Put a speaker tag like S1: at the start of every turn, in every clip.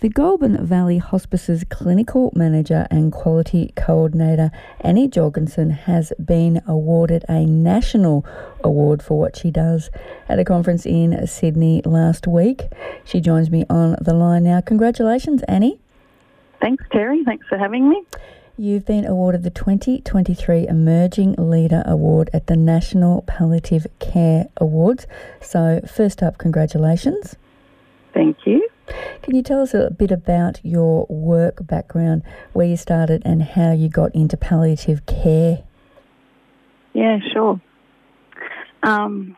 S1: The Goulburn Valley Hospice's clinical manager and quality coordinator, Annie Jorgensen, has been awarded a national award for what she does at a conference in Sydney last week. She joins me on the line now. Congratulations, Annie.
S2: Thanks, Terri. Thanks for having me.
S1: You've been awarded the 2023 Emerging Leader Award at the National Palliative Care Awards. So, first up, congratulations.
S2: Thank you.
S1: Can you tell us a bit about your work background, where you started, and how you got into palliative care?
S2: Yeah, sure. Um,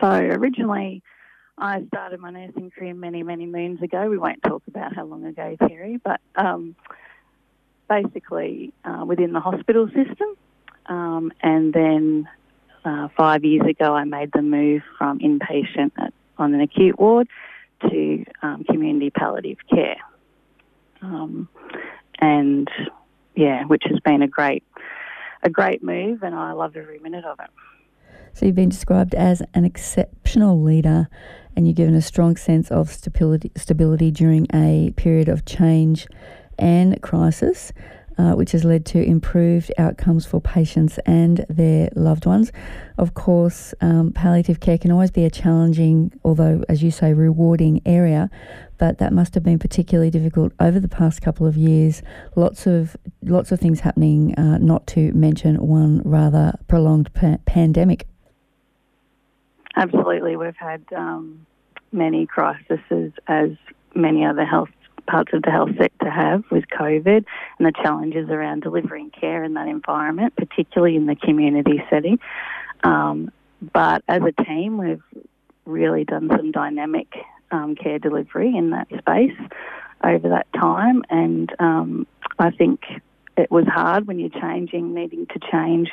S2: so originally, I started my nursing career many, many moons ago. We won't talk about how long ago, Terri, but um, basically uh, within the hospital system. Um, and then uh, five years ago, I made the move from inpatient at, on an acute ward to um, community palliative care. Um, and yeah, which has been a great, a great move, and I love every minute of it.
S1: So you've been described as an exceptional leader, and you're given a strong sense of stability, stability during a period of change and crisis uh, which has led to improved outcomes for patients and their loved ones. Of course, um, palliative care can always be a challenging, although, as you say, rewarding area, but that must have been particularly difficult over the past couple of years. Lots of lots of things happening, uh, not to mention one rather prolonged pa- pandemic.
S2: Absolutely, we've had um, many crises, as many other health parts of the health sector have with COVID and the challenges around delivering care in that environment, particularly in the community setting. Um, but as a team, we've really done some dynamic um, care delivery in that space over that time, and um, I think it was hard when you're changing, needing to change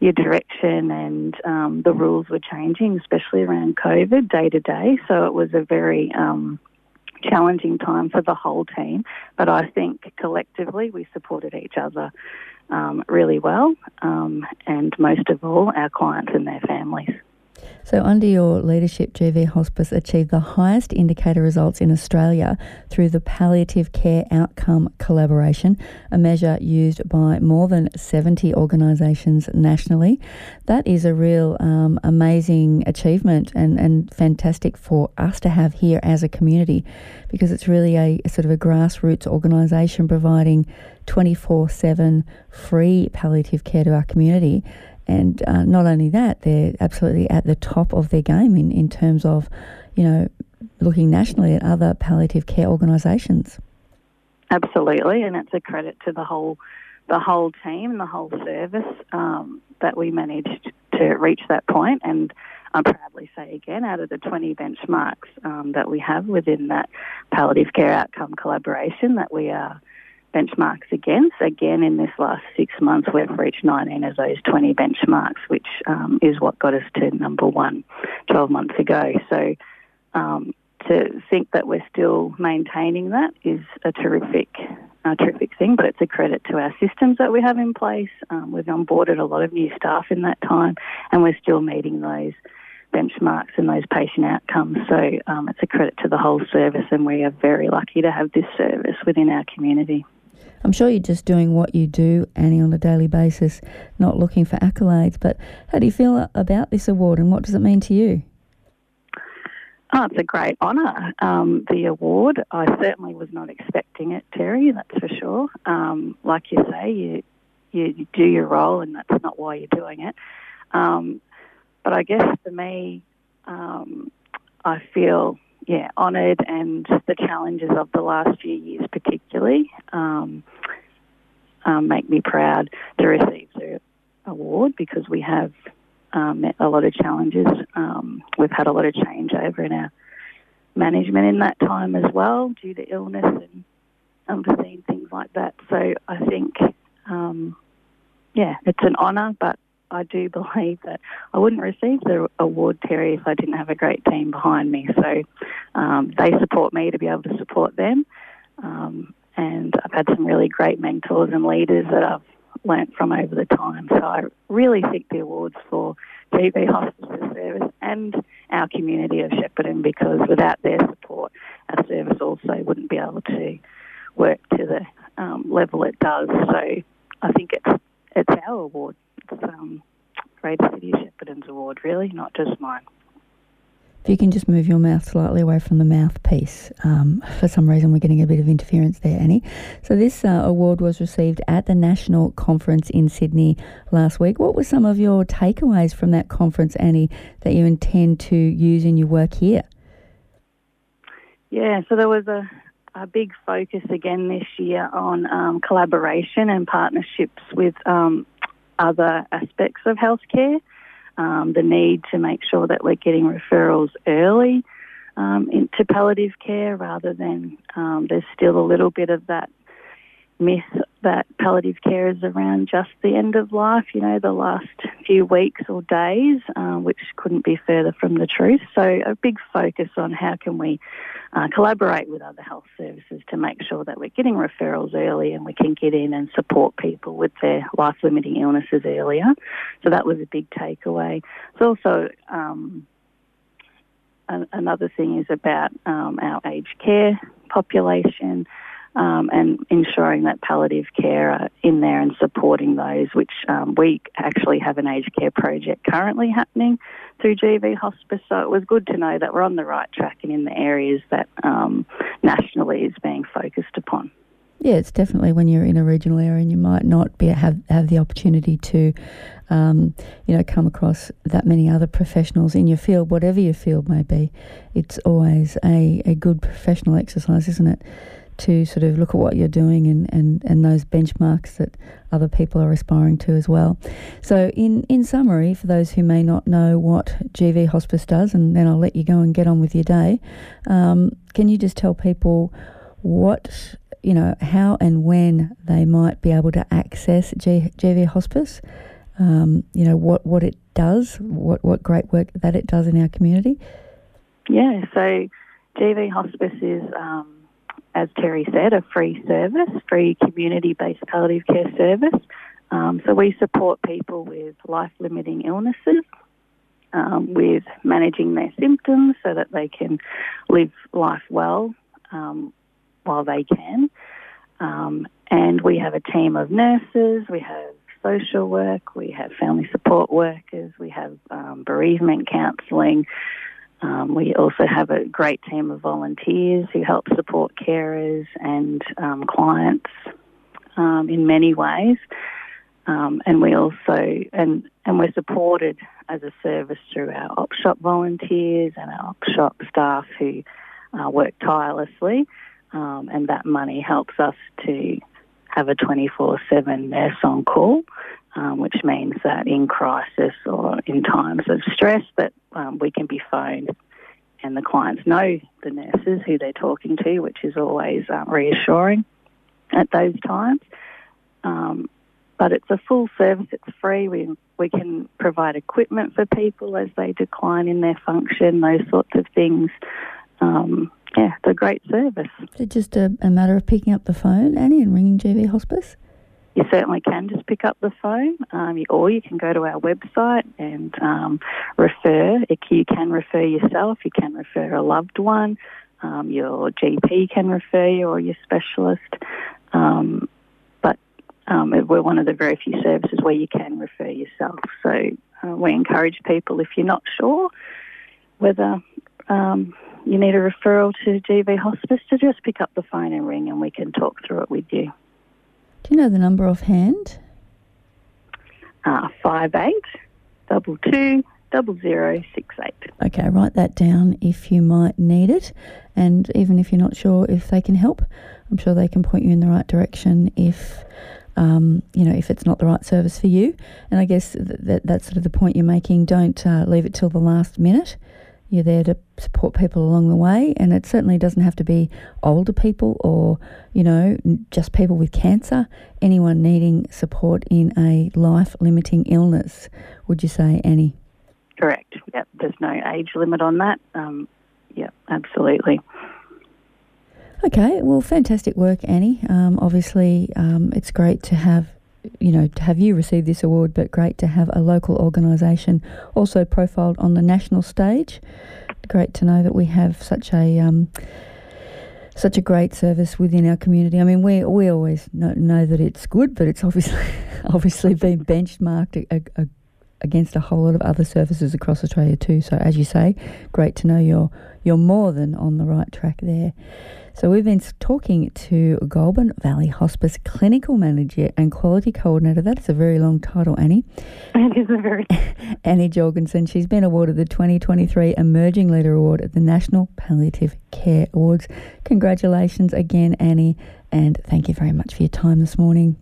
S2: your direction, and um, the rules were changing, especially around COVID day to day. So it was a very um, challenging time for the whole team, but I think collectively we supported each other um, really well, um, and most of all, our clients and their families.
S1: So, under your leadership, GV Hospice achieved the highest indicator results in Australia through the Palliative Care Outcome Collaboration, a measure used by more than 70 organisations nationally. That is a real um, amazing achievement and, and fantastic for us to have here as a community because it's really a, a sort of a grassroots organisation providing 24 7 free palliative care to our community and uh, not only that, they're absolutely at the top of their game in, in terms of, you know, looking nationally at other palliative care organisations.
S2: Absolutely, and it's a credit to the whole the whole team and the whole service um, that we managed to reach that point. And I proudly say again, out of the 20 benchmarks um, that we have within that palliative care outcome collaboration, that we are benchmarks against. Again, in this last six months, we've reached 19 of those 20 benchmarks, which um, is what got us to number one 12 months ago. So um, to think that we're still maintaining that is a terrific, a terrific thing, but it's a credit to our systems that we have in place. Um, we've onboarded a lot of new staff in that time, and we're still meeting those benchmarks and those patient outcomes. So um, it's a credit to the whole service, and we are very lucky to have this service within our community.
S1: I'm sure you're just doing what you do, Annie, on a daily basis, not looking for accolades. But how do you feel about this award and what does it mean to you?
S2: Oh, it's a great honour, um, the award. I certainly was not expecting it, Terri, that's for sure. Um, like you say, you, you, you, do your role and that's not why you're doing it. Um, but I guess for me, um, I feel yeah, honoured and the challenges of the last few years, particularly, um, um, make me proud to receive the award because we have um, met a lot of challenges. Um, we've had a lot of change over in our management in that time as well, due to illness and unforeseen things like that. So I think, um, yeah, it's an honour, but I do believe that I wouldn't receive the award, Terri, if I didn't have a great team behind me. So um, they support me to be able to support them. Um, and I've had some really great mentors and leaders that I've learnt from over the time. So I really think the awards for GV Hospice Service and our community of Shepparton because without their support, our service also wouldn't be able to work to the um, level it does. So I think it's it's our award. Um, Greater City of Shepparton's award, really, not just mine.
S1: If you can just move your mouth slightly away from the mouthpiece. Um, for some reason, we're getting a bit of interference there, Annie. So, this uh, award was received at the National Conference in Sydney last week. What were some of your takeaways from that conference, Annie, that you intend to use in your work here?
S2: Yeah, so there was a, a big focus again this year on um, collaboration and partnerships with um, other aspects of healthcare um, the need to make sure that we're getting referrals early um, into palliative care rather than um, there's still a little bit of that myth that palliative care is around just the end of life, you know, the last few weeks or days, uh, which couldn't be further from the truth. So, a big focus on how can we uh, collaborate with other health services to make sure that we're getting referrals early and we can get in and support people with their life limiting illnesses earlier. So, that was a big takeaway. It's also um, another thing is about um, our aged care population um, and ensuring that palliative care are in there and supporting those, which um, we actually have an aged care project currently happening through GV Hospice. So it was good to know that we're on the right track and in the areas that um, nationally is being focused upon.
S1: Yeah, it's definitely when you're in a regional area and you might not be have have the opportunity to, um, you know, come across that many other professionals in your field, whatever your field may be. It's always a, a good professional exercise, isn't it? To sort of look at what you're doing and, and, and those benchmarks that other people are aspiring to as well. So, in, in summary, for those who may not know what GV Hospice does, and then I'll let you go and get on with your day, um, can you just tell people what, you know, how and when they might be able to access G, GV Hospice? Um, you know, what, what it does, what, what great work that it does in our community?
S2: Yeah, so GV Hospice is. Um, as Terri said, a free service, free community based palliative care service. Um, so we support people with life limiting illnesses, um, with managing their symptoms so that they can live life well um, while they can. Um, and we have a team of nurses, we have social work, we have family support workers, we have um, bereavement counselling. Um, we also have a great team of volunteers who help support carers and um, clients um, in many ways. Um, and we also and and we're supported as a service through our op shop volunteers and our op shop staff who uh, work tirelessly, um, and that money helps us to have a 24/7 nurse on call um, which means that in crisis or in times of stress that um, we can be phoned and the clients know the nurses who they're talking to, which is always um, reassuring at those times. Um, but it's a full service, it's free. We, we can provide equipment for people as they decline in their function, those sorts of things. Um, yeah, it's a great service.
S1: Is it just a, a matter of picking up the phone, Annie, and ringing GV Hospice?
S2: You certainly can just pick up the phone, um, or you can go to our website and um, refer. You can refer yourself, you can refer a loved one, um, your GP can refer you, or your specialist. Um, but um, we're one of the very few services where you can refer yourself. So uh, we encourage people, if you're not sure whether um, you need a referral to GV Hospice, to just pick up the phone and ring, and we can talk through it with you.
S1: You know the number offhand?
S2: Uh, five eight double two double zero six eight.
S1: Okay, write that down if you might need it, and even if you're not sure if they can help, I'm sure they can point you in the right direction if. Um, you know, if it's not the right service for you, and I guess that that's sort of the point you're making. Don't uh, leave it till the last minute. You're there to support people along the way, and it certainly doesn't have to be older people or, you know, just people with cancer. Anyone needing support in a life limiting illness, would you say, Annie?
S2: Correct. Yep. There's no age limit on that. Um, yep, absolutely.
S1: Okay, well, fantastic work, Annie. Um, obviously, um, it's great to have you know, to have you receive this award, but great to have a local organisation also profiled on the national stage. Great to know that we have such a um, such a great service within our community. I mean, we we always know, know that it's good, but it's obviously obviously been benchmarked a, a, against a whole lot of other services across Australia too. So, as you say, great to know you're you're more than on the right track there. So we've been talking to Goulburn Valley Hospice Clinical Manager and Quality Coordinator. That's a very long title, Annie.
S2: It is a very
S1: Annie Jorgensen. She's been awarded the 2023 Emerging Leader Award at the National Palliative Care Awards. Congratulations again, Annie, and thank you very much for your time this morning.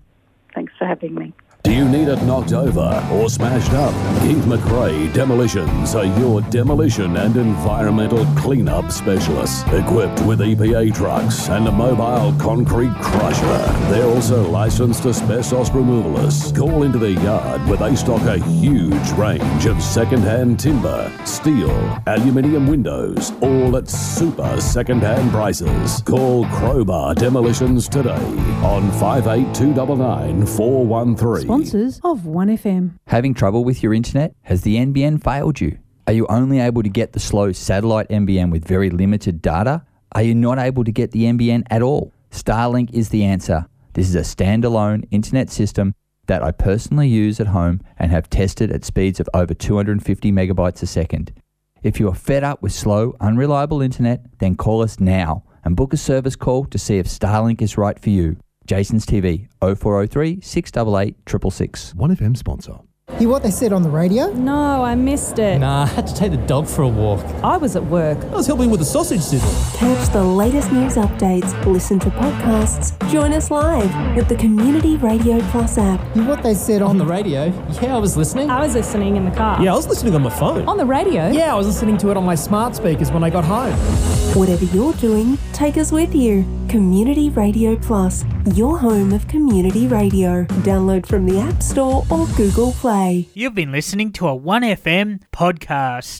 S2: Thanks for having me.
S3: Do you need it knocked over or smashed up? Keith McRae Demolitions are your demolition and environmental cleanup specialists. Equipped with EPA trucks and a mobile concrete crusher. They're also licensed asbestos removalists. Call into their yard where they stock a huge range of second-hand timber, steel, aluminium windows, all at super second-hand prices. Call Crowbar Demolitions today on 58299 413
S4: sponsors of 1FM.
S5: Having trouble with your internet? Has the NBN failed you? Are you only able to get the slow satellite NBN with very limited data? Are you not able to get the NBN at all? Starlink is the answer. This is a standalone internet system that I personally use at home and have tested at speeds of over 250 megabytes a second. If you are fed up with slow, unreliable internet, then call us now and book a service call to see if Starlink is right for you. Jason's TV 0403 688 666.
S6: 1FM sponsor.
S7: Hear what they said on the radio?
S4: No, I missed it.
S8: Nah, I had to take the dog for a walk.
S4: I was at work.
S8: I was helping with a sausage sizzle.
S9: Catch the latest news updates, listen to podcasts, join us live with the Community Radio Plus app.
S7: Hear what they said on,
S8: On the radio? Yeah, I was listening.
S4: I was listening in the car.
S8: Yeah, I was listening on my phone.
S4: On the radio?
S8: Yeah, I was listening to it on my smart speakers when I got home.
S9: Whatever you're doing, take us with you. Community Radio Plus, your home of community radio. Download from the App Store or Google Play.
S10: You've been listening to a 1FM podcast.